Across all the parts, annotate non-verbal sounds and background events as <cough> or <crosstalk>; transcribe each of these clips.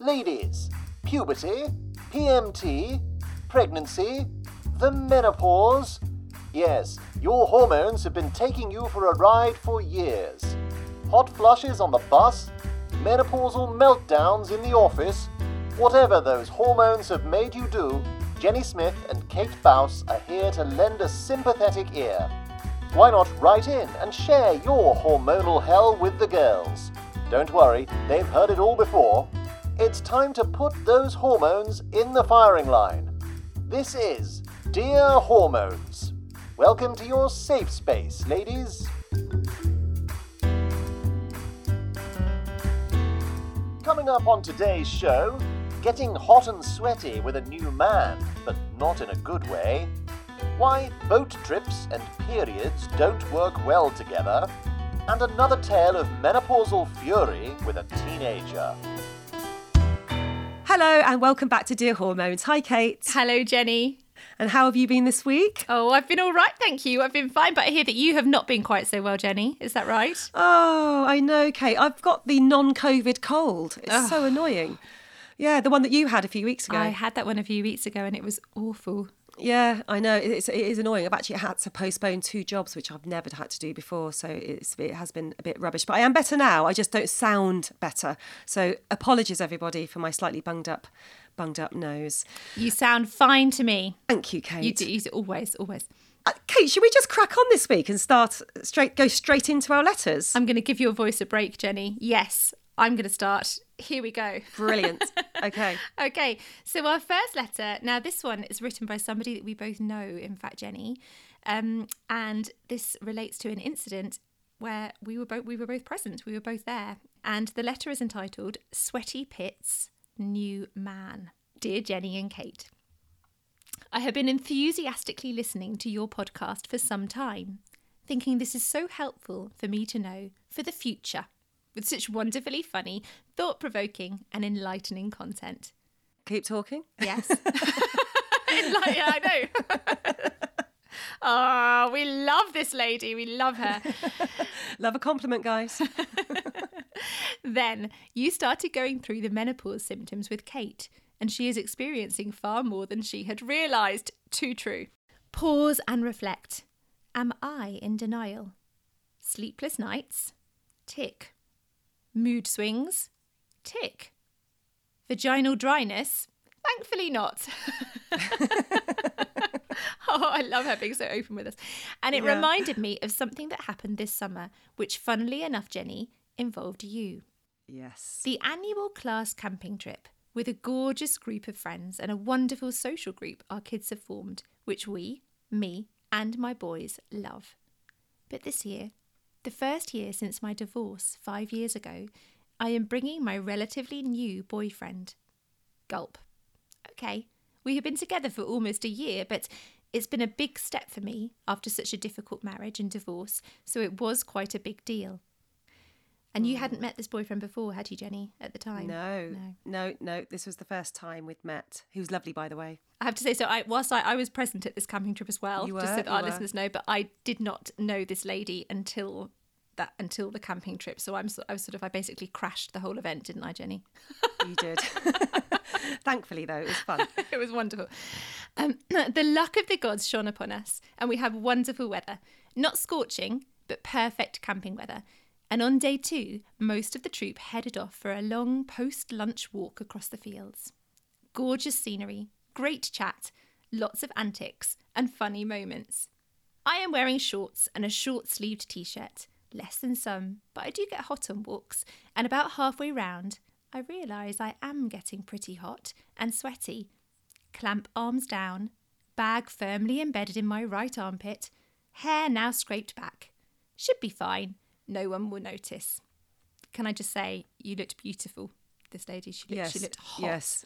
Ladies, puberty, PMT, pregnancy, the menopause. Yes, your hormones have been taking you for a ride for years. Hot flushes on the bus, menopausal meltdowns in the office, whatever those hormones have made you do, Jenny Smith and Kate Bouse are here to lend a sympathetic ear. Why not write in and share your hormonal hell with the girls? Don't worry, they've heard it all before. It's time to put those hormones in the firing line. This is Dear Hormones. Welcome to your safe space, ladies. Coming up on today's show, getting hot and sweaty with a new man, but not in a good way. Why boat trips and periods don't work well together. And another tale of menopausal fury with a teenager. Hello and welcome back to Dear Hormones. Hi, Kate. Hello, Jenny. And how have you been this week? Oh, I've been all right, thank you. I've been fine, but I hear that you have not been quite so well, Jenny. Is that right? Oh, I know, Kate. I've got the non COVID cold. It's so annoying. Yeah, the one that you had a few weeks ago. I had that one a few weeks ago and it was awful. Yeah, I know. It's, it is annoying. I've actually had to postpone two jobs, which I've never had to do before. So it's, it has been a bit rubbish. But I am better now. I just don't sound better. So apologies, everybody, for my slightly bunged up, bunged up nose. You sound fine to me. Thank you, Kate. You do, you do always, always. Uh, Kate, should we just crack on this week and start straight, go straight into our letters? I'm going to give your voice a break, Jenny. Yes, I'm going to start. Here we go. Brilliant. <laughs> Okay. Okay, so our first letter. Now, this one is written by somebody that we both know, in fact, Jenny, um, and this relates to an incident where we were both we were both present. We were both there, and the letter is entitled "Sweaty Pits, New Man." Dear Jenny and Kate, I have been enthusiastically listening to your podcast for some time, thinking this is so helpful for me to know for the future with such wonderfully funny, thought provoking, and enlightening content. Keep talking. Yes. <laughs> Yeah, I know. oh, <laughs> we love this lady. We love her. <laughs> Love a compliment, guys. then you started going through the menopause symptoms with Kate, and she is experiencing far more than she had realised. Too true. Pause and reflect. Am I in denial? Sleepless nights? Tick. Mood swings? Tick. Vaginal dryness? Thankfully not. <laughs> oh, I love her being so open with us. And it Yeah. reminded me of something that happened this summer, which, funnily enough, Jenny, involved you. yes. The annual class camping trip with a gorgeous group of friends and a wonderful social group our kids have formed, which we, me, and my boys love. But this year, the first year since my divorce five years ago, I am bringing my relatively new boyfriend. Gulp. Okay, we have been together for almost a year, but it's been a big step for me after such a difficult marriage and divorce, so it was quite a big deal. And you hmm. hadn't met this boyfriend before, had you, Jenny, at the time? No, No. no, no. This was the first time we'd met. He was lovely, by the way. I have to say, so I whilst I, I was present at this camping trip as well, You just so that our were. listeners know, but I did not know this lady until that until the camping trip. So I'm I was sort of I basically crashed the whole event, didn't I, Jenny? You did. <laughs> Thankfully, though, it was fun. <laughs> it was wonderful. Um, <clears throat> the luck of the gods shone upon us, and we had wonderful weather. Not scorching, but perfect camping weather. And on day two, most of the troop headed off for a long post lunch walk across the fields. Gorgeous scenery, great chat, lots of antics, and funny moments. I am wearing shorts and a short sleeved t shirt, less than some, but I do get hot on walks, and about halfway round, I realise I am getting pretty hot and sweaty. Clamp arms down, bag firmly embedded in my right armpit, hair now scraped back. Should be fine, no one will notice. Can I just say, you looked beautiful, this lady. She looked, Yes. she looked hot. Yes.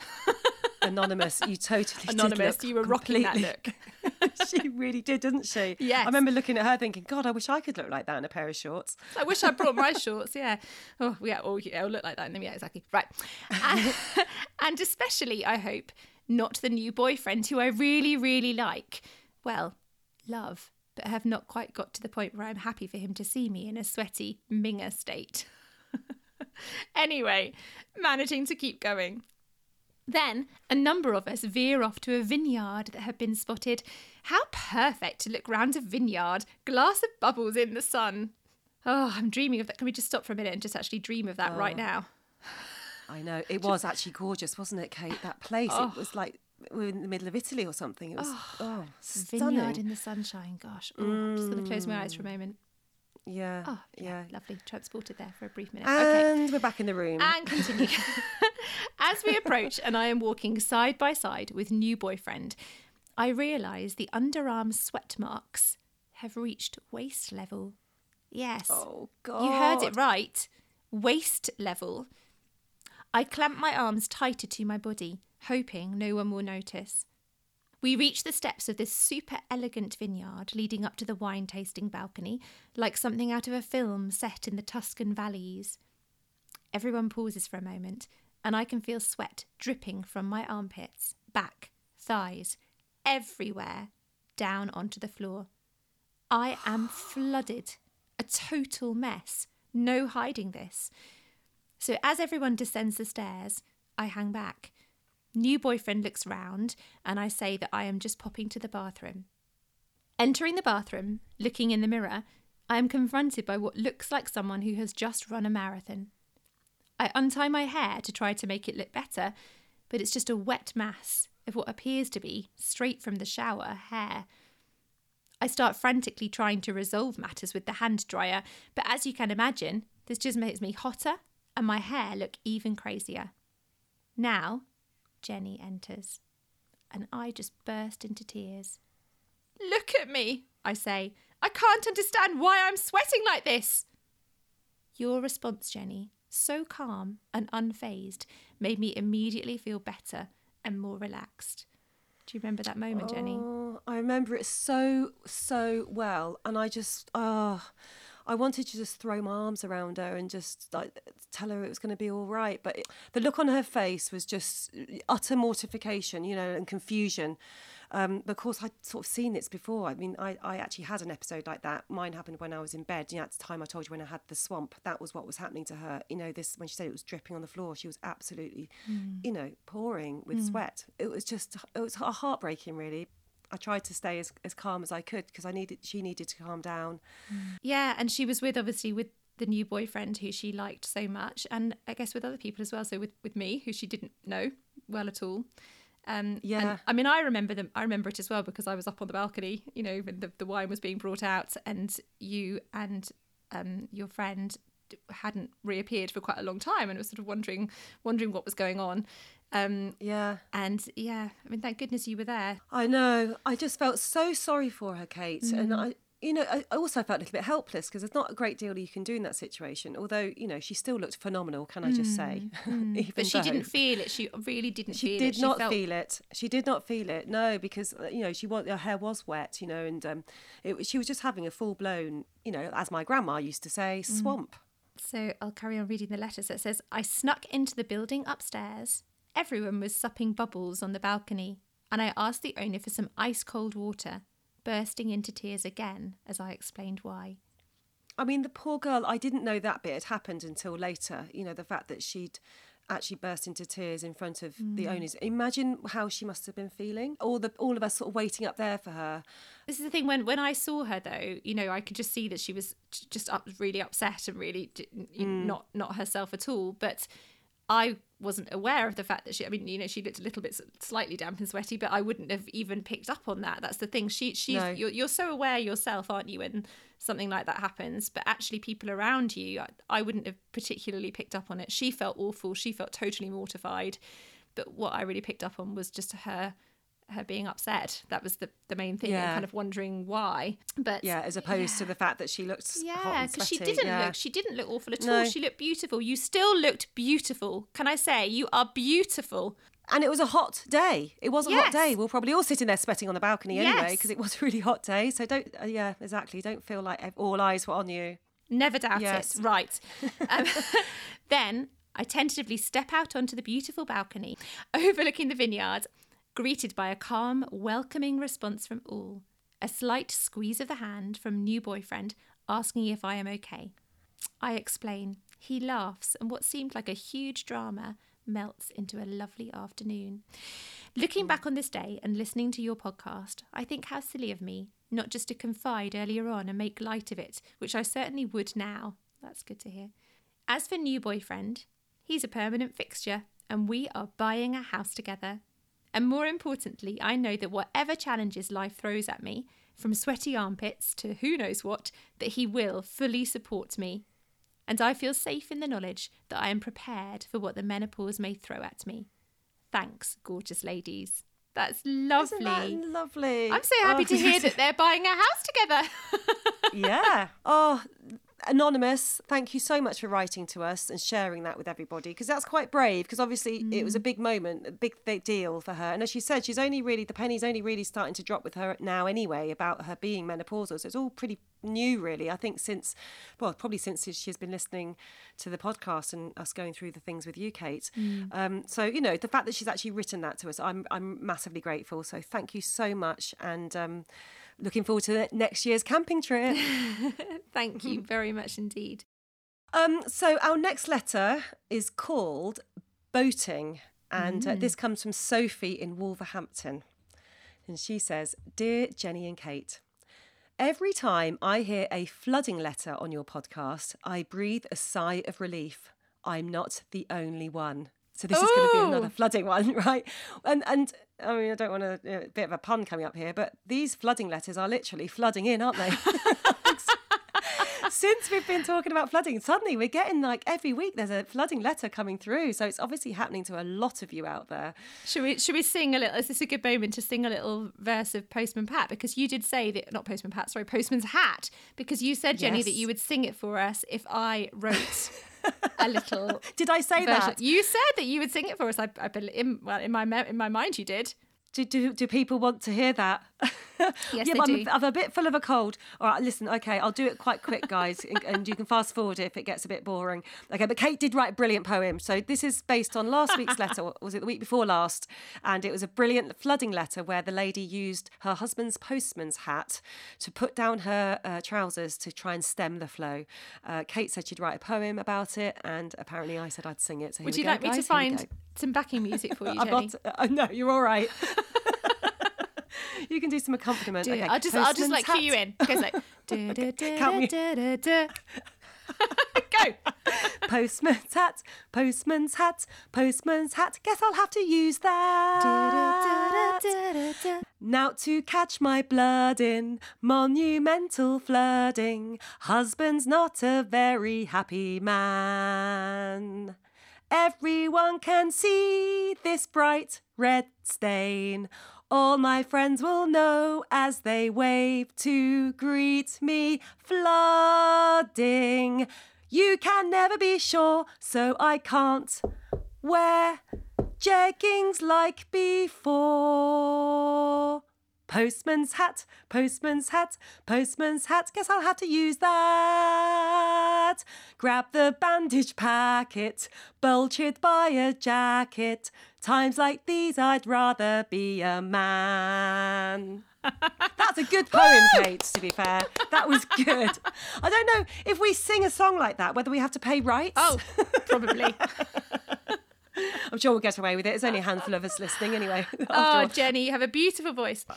Anonymous, you totally <laughs> did Anonymous, you were rocking that look. <laughs> <laughs> she really did, didn't she? Yes. I remember looking at her thinking, God, I wish I could look like that in a pair of shorts. I wish I brought my shorts. Yeah. Oh, yeah. Oh, yeah. It'll look like that in them. Yeah, exactly. Right. And, <laughs> and especially, I hope, not the new boyfriend who I really, really like. Well, love, but have not quite got to the point where I'm happy for him to see me in a sweaty minger state. <laughs> anyway, managing to keep going. Then a number of us veer off to a vineyard that had been spotted. How perfect to look round a vineyard, glass of bubbles in the sun. Oh, I'm dreaming of that. Can we just stop for a minute and just actually dream of that right oh. now? I know it was actually gorgeous, wasn't it, Kate? That place. It oh. was like we were in the middle of Italy or something. It was oh, oh stunning. Vineyard in the sunshine. Gosh, oh, I'm just going to close my eyes for a mm. moment. Yeah, Oh, yeah. Lovely. Transported there for a brief minute. okay. And we're back in the room. And continue. <laughs> As we approach, and I am walking side by side with new boyfriend, I realise the underarm sweat marks have reached waist level. Yes. oh God! You heard it right. Waist level. I clamp my arms tighter to my body, hoping no one will notice. We reach the steps of this super elegant vineyard leading up to the wine tasting balcony, like something out of a film set in the Tuscan valleys. Everyone pauses for a moment, and I can feel sweat dripping from my armpits, back, thighs, everywhere, down onto the floor. I am flooded, a total mess, no hiding this. So as everyone descends the stairs, I hang back. New boyfriend looks round, and I say that I am just popping to the bathroom. Entering the bathroom, looking in the mirror, I am confronted by what looks like someone who has just run a marathon. I untie my hair to try to make it look better, but it's just a wet mass of what appears to be, straight from the shower, hair. I start frantically trying to resolve matters with the hand dryer, but as you can imagine, this just makes me hotter and my hair look even crazier. Now, Jenny enters, and I just burst into tears. Look at me, I say. I can't understand why I'm sweating like this. Your response, Jenny, so calm and unfazed, made me immediately feel better and more relaxed. Do you remember that moment, Jenny? Oh, I remember it so so well, and I just oh, I wanted to just throw my arms around her and just like tell her it was going to be all right. But it, the look on her face was just uh, utter mortification, you know, and confusion. Um, of course, I'd sort of seen this before. I mean, I, I actually had an episode like that. Mine happened when I was in bed. You know, at the time I told you when I had the swamp, that was what was happening to her. You know, this when she said it was dripping on the floor, she was absolutely, hmm. you know, pouring with hmm. sweat. It was just, it was heartbreaking, really. I tried to stay as, as calm as I could because I needed, she needed to calm down. Yeah, and she was with obviously with the new boyfriend who she liked so much, and I guess with other people as well. So with with me, who she didn't know well at all. Um, Yeah. and, I mean, I remember them. I remember it as well because I was up on the balcony. You know, when the the wine was being brought out, and you and um, your friend hadn't reappeared for quite a long time, and was sort of wondering wondering what was going on. Um, Yeah. and yeah, I mean, thank goodness you were there. I know. I just felt so sorry for her, Kate. Mm. And I, you know, I also felt a little bit helpless because there's not a great deal you can do in that situation. Although, you know, she still looked phenomenal, can I just say? Even <laughs> Mm. But she though- didn't feel it. She really didn't She did it. not felt feel it. She did not feel it. No, because uh, you know she her hair was wet, you know, and um, it, she was just having a full blown, you know, as my grandma used to say, Mm. swamp. So I'll carry on reading the letter. So it says, I snuck into the building upstairs. Everyone was supping bubbles on the balcony, and I asked the owner for some ice cold water, bursting into tears again as I explained why. I mean, the poor girl, I didn't know that bit had happened until later. You know, the fact that she'd actually burst into tears in front of the Mm. owners. Imagine how she must have been feeling. All the all of us sort of waiting up there for her. This is the thing when when I saw her though, you know, I could just see that she was just up, really upset and really know, not not herself at all. But I wasn't aware of the fact that she. I mean, you know, she looked a little bit slightly damp and sweaty, but I wouldn't have even picked up on that. That's the thing. She she's No. you're, you're so aware yourself, aren't you, when something like that happens. But actually, people around you, I, I wouldn't have particularly picked up on it. She felt awful. She felt totally mortified. But what I really picked up on was just her her being upset. That was the, the main thing, and Yeah. kind of wondering why. But Yeah, as opposed to the fact that she looked yeah, because she didn't yeah. look she didn't look awful at No. all. She looked beautiful. You still looked beautiful. Can I say you are beautiful? And it was a hot day. It was a hot day. We'll probably all sitting there sweating on the balcony anyway Yes. because it was a really hot day. So don't, uh, yeah, exactly. Don't feel like all eyes were on you. Never doubt Yes. it. Right. <laughs> Um, <laughs> then I tentatively step out onto the beautiful balcony <laughs> overlooking the vineyard, greeted by a calm, welcoming response from all. A slight squeeze of the hand from new boyfriend asking if I am okay. I explain. He laughs, and what seemed like a huge drama melts into a lovely afternoon. Looking back on this day and listening to your podcast, I think how silly of me not just to confide earlier on and make light of it, which I certainly would now. That's good to hear. As for new boyfriend, he's a permanent fixture and we are buying a house together. And more importantly, I know that whatever challenges life throws at me, from sweaty armpits to who knows what, that he will fully support me. And I feel safe in the knowledge that I am prepared for what the menopause may throw at me. Thanks, gorgeous ladies. That's lovely. That lovely? I'm so happy Oh, to hear that they're buying a house together. <laughs> yeah. Oh, Anonymous, thank you so much for writing to us and sharing that with everybody because that's quite brave because obviously it was a big moment, a big, big deal for her. And as she said, she's only really, the penny's only really starting to drop with her now anyway about her being menopausal. So it's all pretty new, really. I think since, well, probably since she's been listening to the podcast and us going through the things with you, Kate. Um, so, you know, the fact that she's actually written that to us, I'm, I'm massively grateful. So thank you so much. And, um, looking forward to next year's camping trip. <laughs> Thank you <laughs> very much indeed. Um, so our next letter is called Boating, and uh, this comes from Sophie in Wolverhampton. And she says, Dear Jenny and Kate, every time I hear a flooding letter on your podcast, I breathe a sigh of relief. I'm not the only one. So this is going to be another flooding one, <laughs> right? And and I mean, I don't want a uh, bit of a pun coming up here, but these flooding letters are literally flooding in, aren't they? <laughs> <laughs> Since we've been talking about flooding, suddenly we're getting like every week there's a flooding letter coming through. So it's obviously happening to a lot of you out there. Should we should we sing a little? Is this a good moment to sing a little verse of Postman Pat? Because you did say that not Postman Pat, sorry, Postman's Hat. Because you said Jenny that you would sing it for us if I wrote <laughs> a little. <laughs> Did I say version. that? You said that you would sing it for us. I, I believe, in, well, in my in my mind, you did. Do, do, do people want to hear that? <laughs> Yes, yeah, but I'm. I'm a bit full of a cold. All right, listen, okay, I'll do it quite quick, guys, and, you can fast forward if it gets a bit boring. Okay, but Kate did write a brilliant poem. So this is based on last week's <laughs> letter, was it the week before last? And it was a brilliant flooding letter where the lady used her husband's postman's hat to put down her uh, trousers to try and stem the flow. Uh, Kate said she'd write a poem about it, and apparently I said I'd sing it. So here Would you go, like me to guys, find some backing music for you, <laughs> Jenny? not. Uh, no, you're all right. You can do some accompaniment. Do. Okay, I'll just I'll just postman's like cue you in. Goes like <laughs> Can't. <laughs> Go. <laughs> Postman's hat, postman's hat, postman's hat. Guess I'll have to use that. Now to catch my blood in monumental flooding. Husband's not a very happy man. Everyone can see this bright red stain. All my friends will know as they wave to greet me. Flooding. You can never be sure, so I can't wear jeggings like before. Postman's hat, postman's hat, postman's hat. Guess I'll have to use that. Grab the bandage packet, bulged by a jacket. Times like these, I'd rather be a man. <laughs> That's a good poem, Kate, to be fair. That was good. I don't know if we sing a song like that, whether we have to pay rights. Oh, probably. <laughs> I'm sure we'll get away with it. There's only a handful of us listening anyway. <laughs> Oh. Jenny, you have a beautiful voice. <laughs>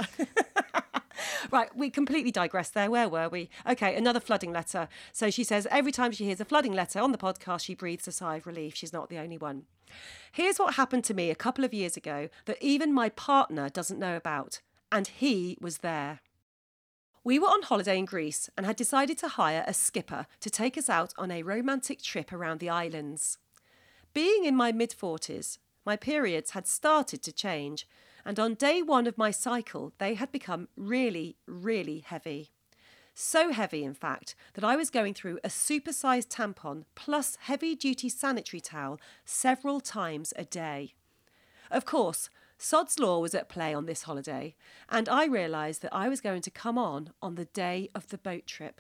Right, we completely digressed there. Where were we? Okay, another flooding letter. So she says every time she hears a flooding letter on the podcast, she breathes a sigh of relief. She's not the only one. Here's what happened to me a couple of years ago that even my partner doesn't know about, and he was there. We were on holiday in Greece and had decided to hire a skipper to take us out on a romantic trip around the islands. Being in my mid 40s, my periods had started to change, and on day one of my cycle, they had become really, really heavy. So heavy, in fact, that I was going through a supersized tampon plus heavy duty sanitary towel several times a day. Of course, Sod's Law was at play on this holiday, and I realised that I was going to come on on the day of the boat trip.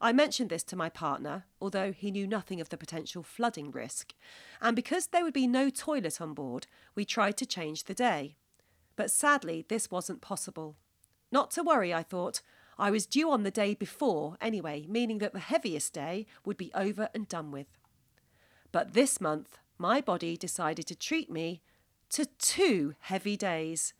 I mentioned this to my partner, although he knew nothing of the potential flooding risk, and because there would be no toilet on board, we tried to change the day. But sadly, this wasn't possible. Not to worry, I thought. I was due on the day before anyway, meaning that the heaviest day would be over and done with. But this month, my body decided to treat me to two heavy days.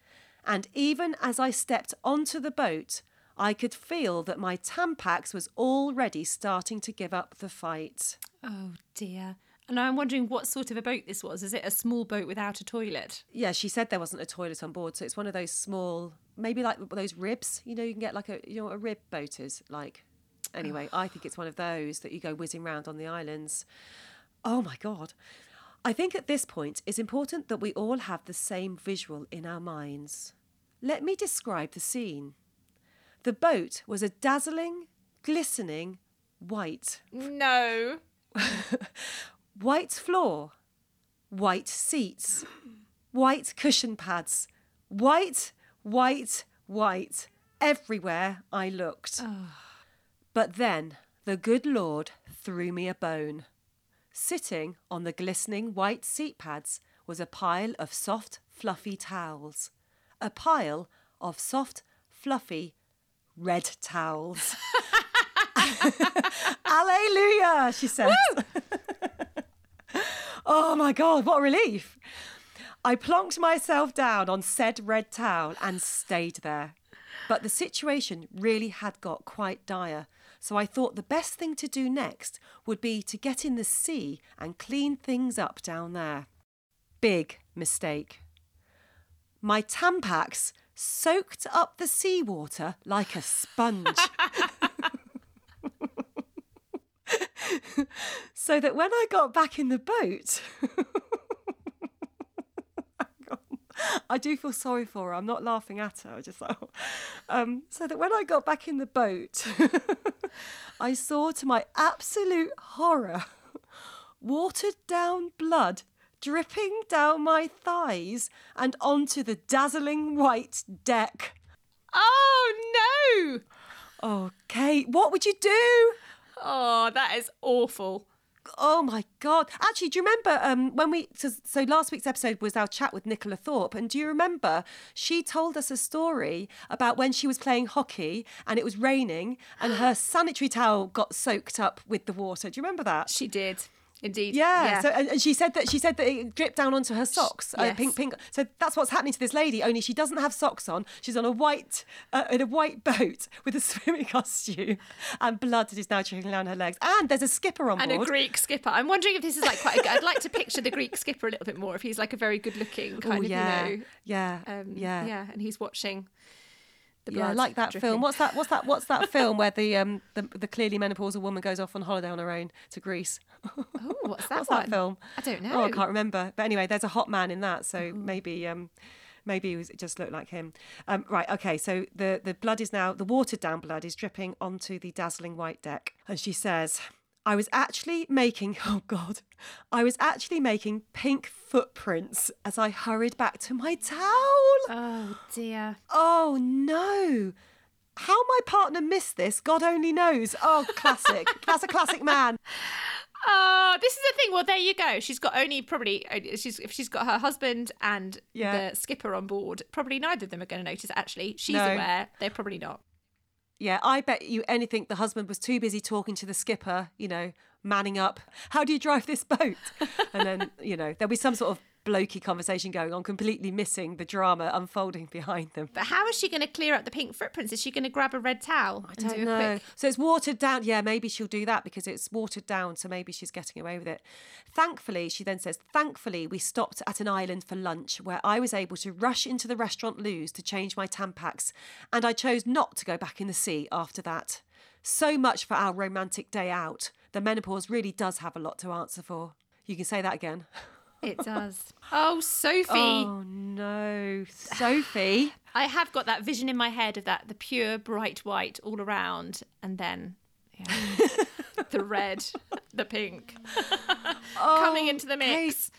And even as I stepped onto the boat, I could feel that my Tampax was already starting to give up the fight. Oh dear. And I'm wondering what sort of a boat this was. Is it a small boat without a toilet? Yeah, she said there wasn't a toilet on board, so it's one of those small, maybe like those ribs. You know, you can get like a, you know, a rib boat is like. Anyway, I think it's one of those that you go whizzing round on the islands. Oh my god. I think at this point it's important that we all have the same visual in our minds. Let me describe the scene. The boat was a dazzling, glistening white. No. <laughs> White floor, white seats, white cushion pads, white, white, white, everywhere I looked. But then the good Lord threw me a bone. Sitting on the glistening white seat pads was a pile of soft, fluffy towels. A pile of soft, fluffy, red towels. <laughs> Alleluia, she says. <laughs> oh my God, what a relief. I plonked myself down on said red towel and stayed there. But the situation really had got quite dire, so I thought the best thing to do next would be to get in the sea and clean things up down there. Big mistake. My Tampax soaked up the seawater like a sponge. <laughs> so that when I got back in the boat, <laughs> I do feel sorry for her. I'm not laughing at her. I just like, um, so that when I got back in the boat, <laughs> I saw to my absolute horror watered down blood dripping down my thighs and onto the dazzling white deck. Oh no. Oh, Kate, what would you do? Oh, that is awful. Oh my god! Actually, do you remember um, when we? So, so last week's episode was our chat with Nicola Thorpe, and do you remember she told us a story about when she was playing hockey and it was raining and her sanitary towel got soaked up with the water. Do you remember that? She did. Indeed. Yeah. So and, and she said that she said that it dripped down onto her socks. Uh, Yes. pink, pink. So that's what's happening to this lady. Only she doesn't have socks on. She's on a white uh, in a white boat <laughs> with a swimming costume, and blood is now trickling down her legs. And there's a skipper on board. and a. Greek skipper. I'm wondering if this is like quite a good. I'd like to picture the Greek skipper a little bit more. If he's like a very good looking kind Oh, of, yeah, you know, yeah, um, yeah, yeah, and he's watching. The Yeah, I like that dripping. film. What's that? What's that? What's that film where the um <laughs> the, the clearly menopausal woman goes off on holiday on her own to Greece? Oh, what's <laughs> that What's that film? I don't know. Oh, I can't remember. But anyway, there's a hot man in that, so maybe um maybe it, was, it just looked like him. Um, right. Okay. So the the blood is now the watered down blood is dripping onto the dazzling white deck, and she says. I was actually making, <laughs> oh God, I was actually making pink footprints as I hurried back to my towel. Oh dear. Oh no. How my partner missed this, God only knows. Oh, classic. <laughs> That's a classic man. Oh, this is the thing. Well, there you go. She's got only probably uh, she's if she's got her husband and Yeah. the skipper on board. Probably neither of them are going to notice. Actually, she's No. aware. They're probably not. Yeah, I bet you anything the husband was too busy talking to the skipper, you know, manning up. How do you drive this boat? And then, you know, there'll be some sort of blokey conversation going on, completely missing the drama unfolding <laughs> behind them. But how is she going to clear up the pink footprints? Is she going to grab a red towel and don't do know. quick? So it's watered down. Yeah, maybe she'll do that because it's watered down. So maybe she's getting away with it. Thankfully, she then says, thankfully, we stopped at an island for lunch where I was able to rush into the restaurant loos to change my Tampax. And I chose not to go back in the sea after that. So much for our romantic day out. The menopause really does have a lot to answer for. You can say that again. <laughs> It does. Oh, Sophie. Oh no, Sophie. <sighs> I have got that vision in my head of that the pure bright white all around, and then yeah, <laughs> the red, the pink <laughs> coming into the mix.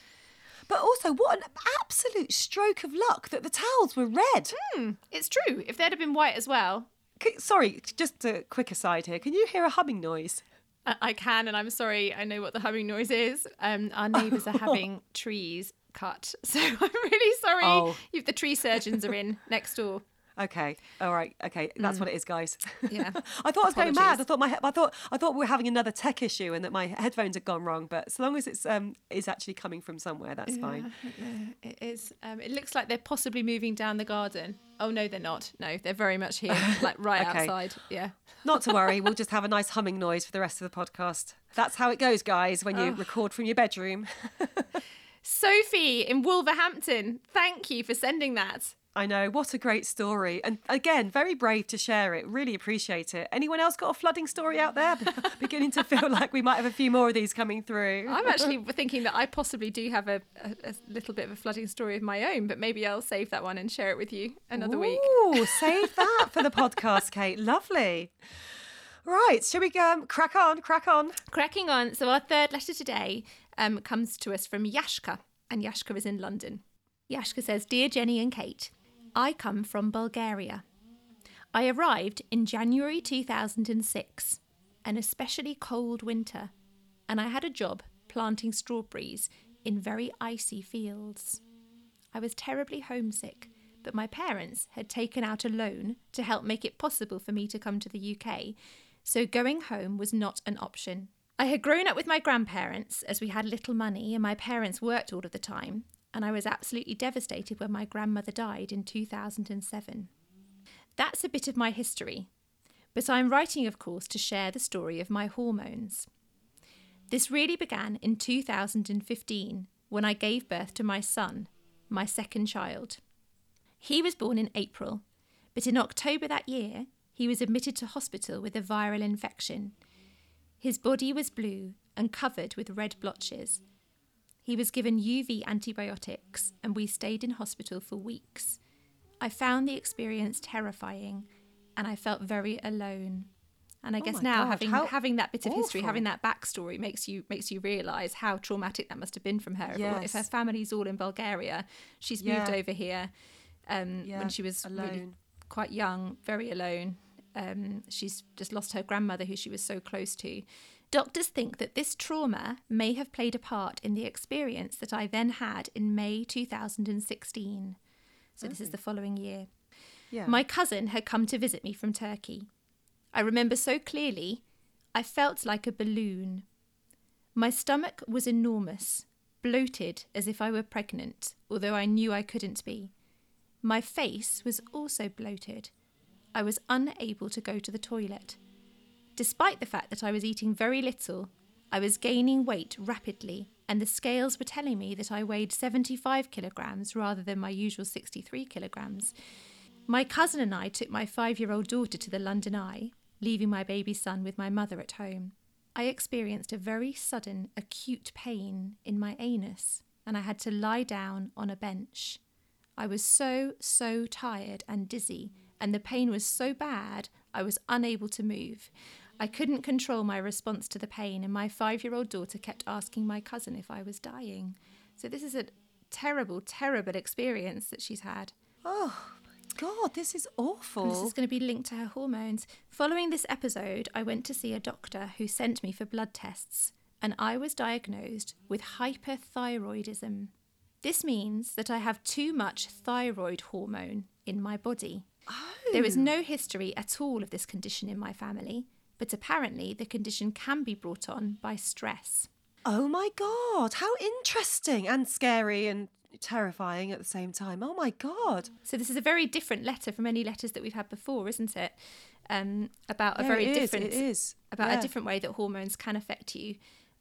But also, what an absolute stroke of luck that the towels were red. Hmm, it's true. If they'd have been white as well, Sorry, just a quick aside here. Can you hear a humming noise? I, I can. And I'm sorry, I know what the humming noise is. Um, our neighbours are <laughs> having trees cut, <laughs> so I'm really sorry Oh. if the tree surgeons are in next door. Okay. All right. Okay. That's what it is, guys. Yeah. <laughs> I thought I was going mad. I thought my I thought I thought we were having another tech issue and that my headphones had gone wrong. But so long as it's um is actually coming from somewhere, that's fine. It is. Um, it looks like they're possibly moving down the garden. Oh no, they're not. No, they're very much here, <laughs> like right Okay. outside. Yeah. Not to worry. We'll just have a nice humming <laughs> noise for the rest of the podcast. That's how it goes, guys. When you record from your bedroom. Sophie in Wolverhampton, thank you for sending that. I know. What a great story. And again, very brave to share it. Really appreciate it. Anyone else got a flooding story out there? <laughs> Beginning to feel like we might have a few more of these coming through. I'm actually <laughs> thinking that I possibly do have a, a, a little bit of a flooding story of my own, but maybe I'll save that one and share it with you another week. Ooh, <laughs> save that for the podcast, Kate. Lovely. Right, shall we um, crack on? Crack on. Cracking on. So our third letter today um, comes to us from Yashka, and Yashka is in London. Yashka says, "Dear Jenny and Kate, I come from Bulgaria. I arrived in January 2006, an especially cold winter, and I had a job planting strawberries in very icy fields. I was terribly homesick, but my parents had taken out a loan to help make it possible for me to come to the UK, so going home was not an option. I had grown up with my grandparents as we had little money and my parents worked all of the time, and I was absolutely devastated when my grandmother died in 2007. That's a bit of my history, but I'm writing, of course, to share the story of my hormones. This really began in 2015 when I gave birth to my son, my second child. He was born in April, but in October that year, he was admitted to hospital with a viral infection. His body was blue and covered with red blotches. He was given IV antibiotics, and we stayed in hospital for weeks. I found the experience terrifying, and I felt very alone. And I Oh guess now God, having having that bit of history, having that backstory makes you makes you realise how traumatic that must have been from her. If- If her family's all in Bulgaria, she's moved over here um, Yeah, when she was really quite young, very alone. Um, she's just lost her grandmother, who she was so close to. Doctors think that this trauma may have played a part in the experience that I then had in May 2016. So, this is the following year. Yeah. My cousin had come to visit me from Turkey. I remember so clearly, I felt like a balloon. My stomach was enormous, bloated as if I were pregnant, although I knew I couldn't be. My face was also bloated. I was unable to go to the toilet. Despite the fact that I was eating very little, I was gaining weight rapidly, and the scales were telling me that I weighed 75 kilograms rather than my usual 63 kilograms. My cousin and I took my five year old daughter to the London Eye, leaving my baby son with my mother at home. I experienced a very sudden acute pain in my anus, and I had to lie down on a bench. I was so, so tired and dizzy, and the pain was so bad I was unable to move. I couldn't control my response to the pain, and my five year old daughter kept asking my cousin if I was dying. So, this is a terrible, terrible experience that she's had. Oh, God, this is awful. And this is going to be linked to her hormones. Following this episode, I went to see a doctor who sent me for blood tests, and I was diagnosed with hyperthyroidism. This means that I have too much thyroid hormone in my body. There is no history at all of this condition in my family, but apparently the condition can be brought on by stress. Oh my God, how interesting and scary and terrifying at the same time. Oh my God. So this is a very different letter from any letters that we've had before, isn't it? Um, about a Yeah, very it is, different it is. about Yeah. a different way that hormones can affect you.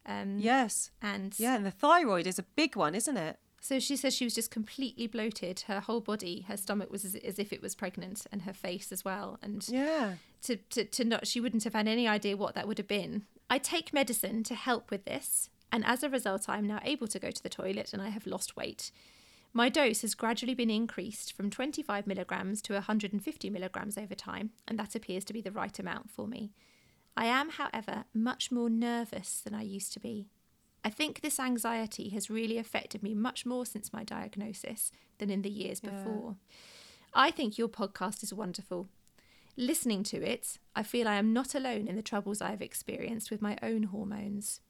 Um, Yes. And Yeah, and the thyroid is a big one, isn't it? So she says she was just completely bloated. Her whole body, her stomach was as, as if it was pregnant, and her face as well. And Yeah. to, to, to not, she wouldn't have had any idea what that would have been. I take medicine to help with this, and as a result, I'm now able to go to the toilet and I have lost weight. My dose has gradually been increased from 25 milligrams to 150 milligrams over time, and that appears to be the right amount for me. I am, however, much more nervous than I used to be. I think this anxiety has really affected me much more since my diagnosis than in the years before. I think your podcast is wonderful. Listening to it, I feel I am not alone in the troubles I have experienced with my own hormones.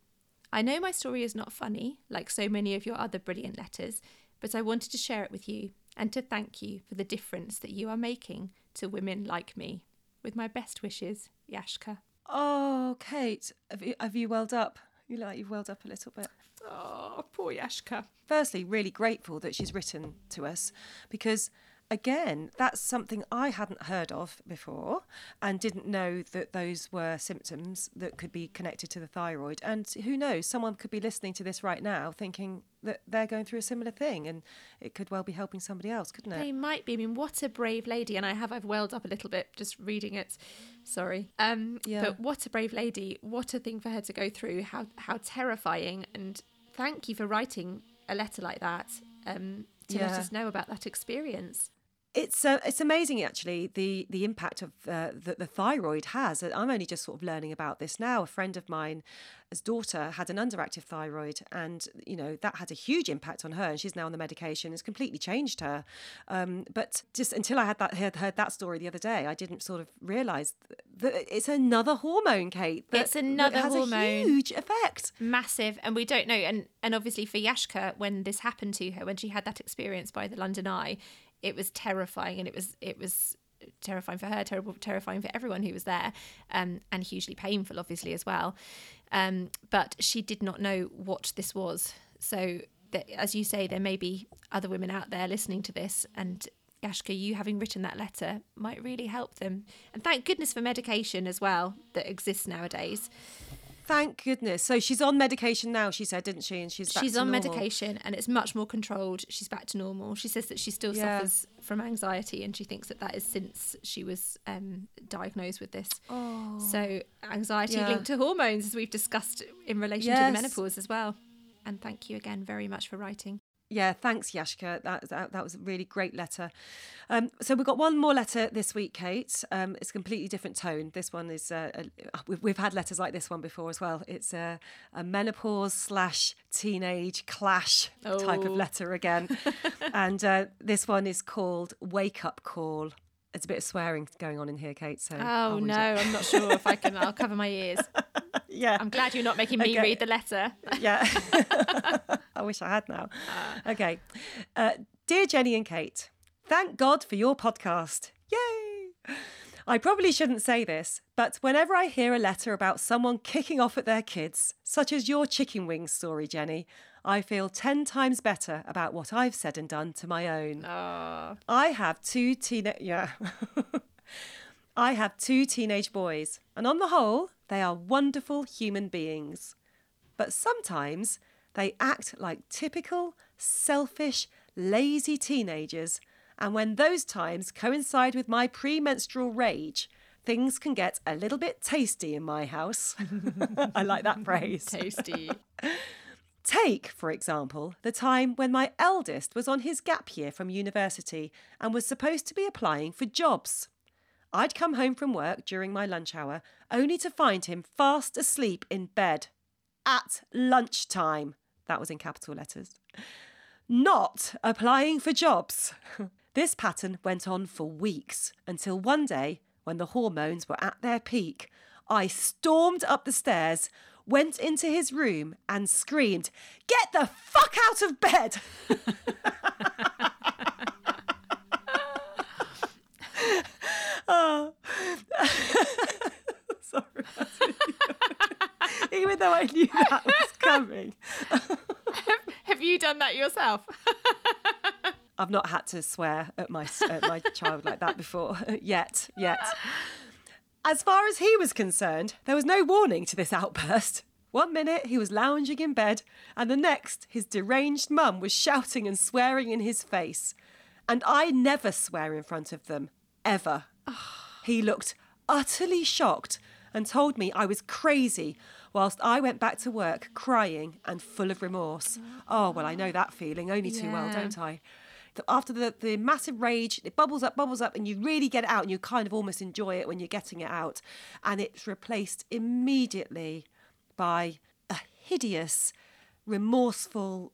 I know my story is not funny, like so many of your other brilliant letters, but I wanted to share it with you and to thank you for the difference that you are making to women like me. With my best wishes, Yashka. Oh, Kate, have you, have you welled up? You look like you've welled up a little bit. Oh, poor Yashka. Firstly, really grateful that she's written to us because again, that's something I hadn't heard of before and didn't know that those were symptoms that could be connected to the thyroid. And who knows, someone could be listening to this right now thinking that they're going through a similar thing and it could well be helping somebody else, couldn't it? They might be. I mean, what a brave lady. And I have, I've welled up a little bit just reading it. Sorry. Um, Yeah. But what a brave lady. What a thing for her to go through. How, how terrifying. And thank you for writing a letter like that um, to let us know about that experience. It's uh, it's amazing actually the the impact of uh, that the thyroid has. I'm only just sort of learning about this now. A friend of mine's daughter had an underactive thyroid, and you know that had a huge impact on her. And she's now on the medication. It's completely changed her. Um, but just until I had that heard, heard that story the other day, I didn't sort of realise that it's another hormone, Kate. that- It's another that has hormone. A huge effect. massive and we don't know and and obviously for Yashka when this happened to her when she had that experience by the London Eye it was terrifying and it was it was terrifying for her terrible terrifying for everyone who was there um, and hugely painful obviously as well um, but she did not know what this was so that, as you say there may be other women out there listening to this and Yashka, you having written that letter might really help them. And thank goodness for medication as well that exists nowadays. Thank goodness. So she's on medication now. She said, didn't she? And she's back she's on normal. medication and it's much more controlled. She's back to normal. She says that she still Yeah. suffers from anxiety and she thinks that that is since she was um, diagnosed with this. So anxiety Yeah. linked to hormones, as we've discussed in relation to the menopause as well. And thank you again very much for writing. Yeah, thanks, Yashka. That, that that was a really great letter. Um, so we've got one more letter this week, Kate. Um, it's a completely different tone. This one is uh, a, we've, we've had letters like this one before as well. It's a, a menopause slash teenage clash type of Oh. letter again, <laughs> and uh, this one is called "Wake Up Call." There's a bit of swearing going on in here, Kate. So Oh no, I'm not sure if I can. I'll cover my ears. <laughs> yeah, I'm glad you're not making me Okay. read the letter. Yeah. <laughs> I wish I had now. Okay. Uh, dear Jenny and Kate, thank God for your podcast. Yay! I probably shouldn't say this, but whenever I hear a letter about someone kicking off at their kids, such as your chicken wings story, Jenny, I feel 10 times better about what I've said and done to my own. I have two teenage yeah. <laughs> I have two teenage boys, and on the whole, they are wonderful human beings. But sometimes they act like typical, selfish, lazy teenagers, and when those times coincide with my premenstrual rage, things can get a little bit tasty in my house. <laughs> I like that phrase. Tasty. <laughs> Take, for example, the time when my eldest was on his gap year from university and was supposed to be applying for jobs. I'd come home from work during my lunch hour only to find him fast asleep in bed. At lunchtime. That was in capital letters. Not applying for jobs. <laughs> This pattern went on for weeks until one day, when the hormones were at their peak, I stormed up the stairs, went into his room, and screamed, Get the fuck out of bed! oh. <laughs> <laughs> Sorry. Even though I knew that was <laughs> coming. Have you done that yourself? <laughs> I've not had to swear at my at my child like that before <laughs> yet. Yet. As far as he was concerned, there was no warning to this outburst. One minute he was lounging in bed, and the next his deranged mum was shouting and swearing in his face. And I never swear in front of them, ever. He looked utterly shocked and told me I was crazy, whilst I went back to work crying and full of remorse. Oh, well, I know that feeling only too well, don't I? After the, the massive rage, it bubbles up, bubbles up, and you really get it out, and you kind of almost enjoy it when you're getting it out. And it's replaced immediately by a hideous, remorseful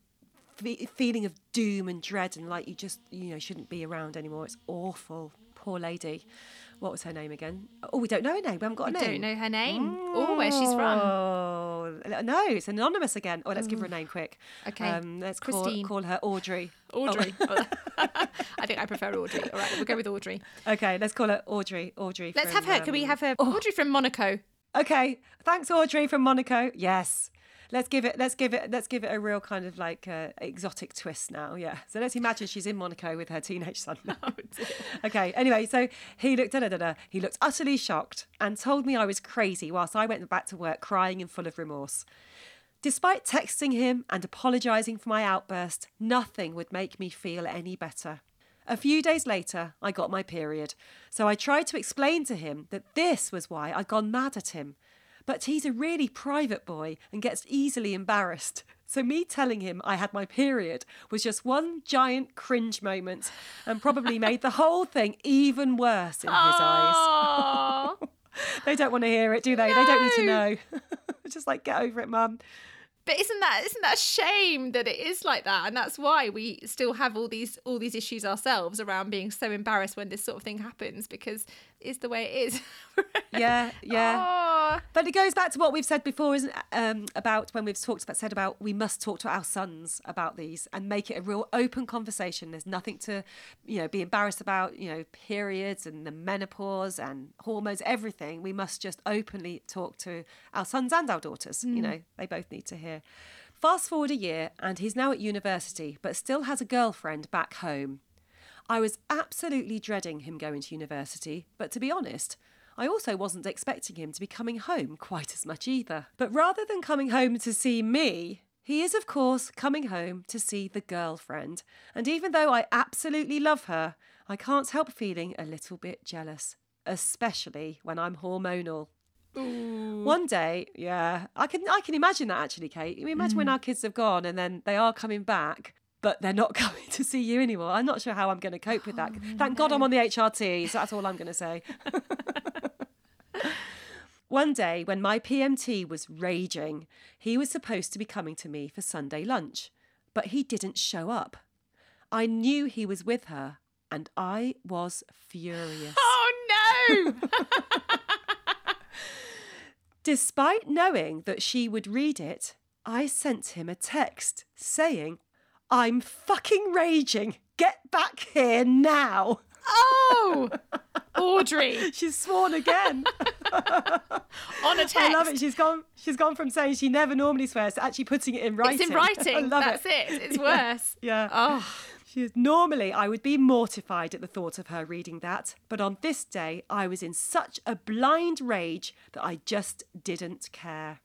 fe- feeling of doom and dread, and like you just, you know, shouldn't be around anymore. It's awful. Poor lady. What was her name again? Oh, we don't know her name. We haven't got a name. We don't know her name or where she's from. Oh, Oh no, it's anonymous again. Oh, let's give her a name quick. Okay. Um, let's call, Christine. call her Audrey. Audrey. <laughs> <laughs> I think I prefer Audrey. All right, we'll go with Audrey. Okay, let's call her Audrey. Audrey. Let's from, have her. Can we um, have her? Audrey from Monaco. Okay, thanks Audrey from Monaco. Yes. Let's give it. Let's give it. Let's give it a real kind of like uh, exotic twist now. Yeah. So let's imagine she's in Monaco with her teenage son. <laughs> Oh, okay. Anyway, so he looked. Da, da, da. He looked utterly shocked and told me I was crazy whilst I went back to work crying and full of remorse. Despite texting him and apologising for my outburst, nothing would make me feel any better. A few days later, I got my period, so I tried to explain to him that this was why I'd gone mad at him. But he's a really private boy and gets easily embarrassed. So, me telling him I had my period was just one giant cringe moment and probably made the whole thing even worse in his eyes. Oh, <laughs> They don't want to hear it, do they? They don't need to know. <laughs> just like, get over it, mum. but isn't that isn't that a shame that it is like that? And that's why we still have all these all these issues ourselves around being so embarrassed when this sort of thing happens because it's the way it is. <laughs> Yeah, yeah. Oh, But it goes back to what we've said before, isn't it? Um, about when we've talked about said about we must talk to our sons about these and make it a real open conversation. There's nothing to, you know, be embarrassed about. You know, periods and the menopause and hormones, everything. We must just openly talk to our sons and our daughters. You know, they both need to hear. Fast forward a year, and he's now at university, but still has a girlfriend back home. I was absolutely dreading him going to university, but to be honest, I also wasn't expecting him to be coming home quite as much either. But rather than coming home to see me, he is, of course, coming home to see the girlfriend. And even though I absolutely love her, I can't help feeling a little bit jealous, especially when I'm hormonal. One day, yeah, I can I can imagine that actually, Kate. Imagine when mm. our kids have gone and then they are coming back, but they're not <laughs> coming to see you anymore. I'm not sure how I'm going to cope with that. Oh, Thank God I'm on the HRT, so that's all I'm going to say. <laughs> One day, when my PMT was raging, he was supposed to be coming to me for Sunday lunch, but he didn't show up. I knew he was with her, and I was furious. <laughs> oh no! Despite knowing that she would read it, I sent him a text saying, I'm fucking raging. Get back here now. oh, <laughs> Audrey She's sworn again. <laughs> on a text. I love it. She's gone. She's gone from saying she never normally swears to actually putting it in writing. It's in <laughs> I writing. love That's it. It's Yeah. worse. Yeah. Oh, She is, normally, I would be mortified at the thought of her reading that, but on this day, I was in such a blind rage that I just didn't care.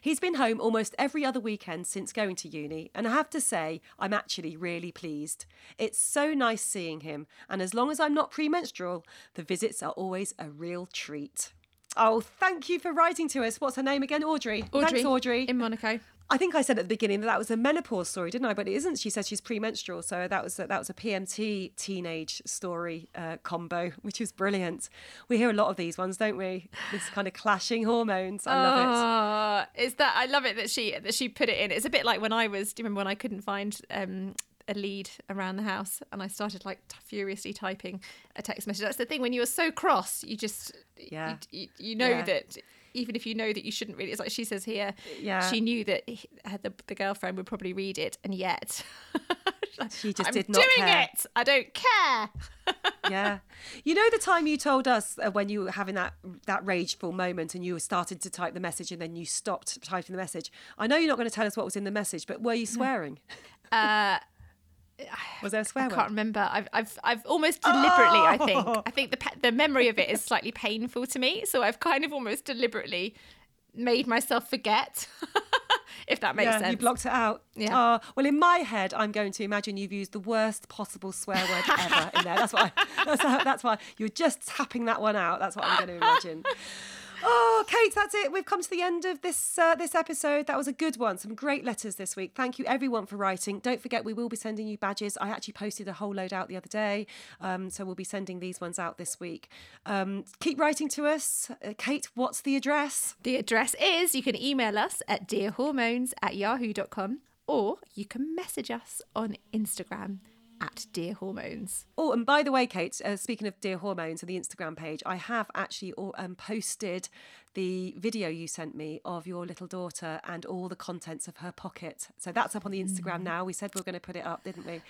He's been home almost every other weekend since going to uni, and I have to say, I'm actually really pleased. It's so nice seeing him, and as long as I'm not premenstrual, the visits are always a real treat. Oh, thank you for writing to us. What's her name again? Audrey. Audrey. Thanks, Audrey. In Monaco. I think I said at the beginning that that was a menopause story, didn't I? But it isn't. She says she's premenstrual, so that was a, that was a PMT teenage story uh, combo, which is brilliant. We hear a lot of these ones, don't we? This kind of clashing hormones. I love. Oh, it's that I love it that she that she put it in. It's a bit like when I was. Do you remember when I couldn't find um, a lead around the house and I started like t- furiously typing a text message? That's the thing. When you are so cross, you just Yeah. you, you, you know Yeah. that. Even if you know that you shouldn't read it, it's like she says here. Yeah. she knew that he, the, the girlfriend would probably read it, and yet <laughs> She just I'm did not doing care. it. I don't care. <laughs> yeah. You know the time you told us uh, when you were having that that rageful moment and you started to type the message and then you stopped typing the message. I know you're not going to tell us what was in the message, but were you swearing? Uh, was there a swear word? I word? can't remember. I've, I've, I've almost deliberately. I Oh! think. I think the the memory of it is slightly painful to me, so I've kind of almost deliberately made myself forget. <laughs> if that makes yeah, sense. you blocked it out. Yeah. Oh, well, in my head, I'm going to imagine you've used the worst possible swear word <laughs> ever in there. That's why. That's, that's why you're just tapping that one out. That's what I'm going to imagine. Oh, Kate, that's it. We've come to the end of this uh, this episode. That was a good one. Some great letters this week. Thank you, everyone, for writing. Don't forget, we will be sending you badges. I actually posted a whole load out the other day, um, so we'll be sending these ones out this week. Um, keep writing to us, uh, Kate. What's the address? the address is you can email us at dearhormones at yahoo.com or you can message us on Instagram at Dear Hormones. Oh, and by the way, Kate, uh, speaking of Dear Hormones and the Instagram page, I have actually um, posted the video you sent me of your little daughter and all the contents of her pocket. So that's up on the Instagram mm. now. We said we are going to put it up, didn't we?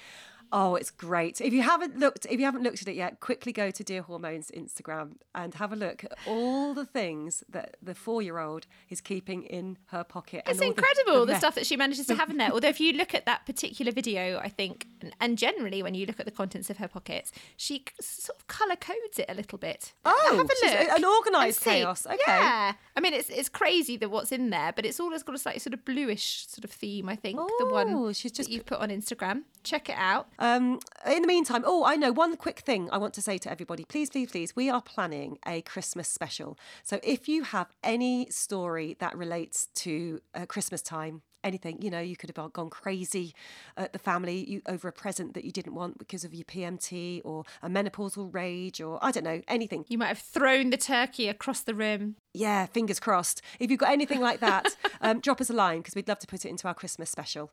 Oh, it's great. If you haven't looked, if you haven't looked at it yet, quickly go to Dear Hormones Instagram and have a look at all the things that the four-year-old is keeping in her pocket. It's incredible the, the, the, stuff that she manages to have in there. Although if you look at that particular video, I think, and generally when you look at the contents of her pockets, she sort of colour codes it a little bit. Oh, have a look. An organised chaos. Okay. Yeah. I mean, it's it's crazy that what's in there, but it's always got a slightly sort of bluish sort of theme. I think oh, the one oh, she's just that you've put on Instagram. Check it out. Um, in the meantime, oh, I know one quick thing I want to say to everybody. Please, please, please, we are planning a Christmas special. So if you have any story that relates to uh, Christmas time, anything. You know, you could have gone crazy at the family you, over a present that you didn't want because of your PMT or a menopausal rage or I don't know, anything. You might have thrown the turkey across the room. Yeah, fingers crossed. If you've got anything like that, <laughs> um, drop us a line because we'd love to put it into our Christmas special.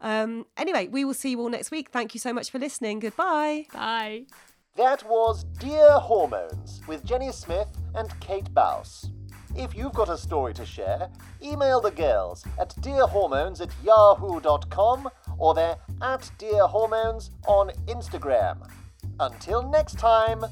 Um, anyway, we will see you all next week. Thank you so much for listening. Goodbye. Bye. That was Dear Hormones with Jenny Smith and Kate Bouse. If you've got a story to share, email the girls at dearhormones at yahoo.com or they're at dearhormones on Instagram. Until next time.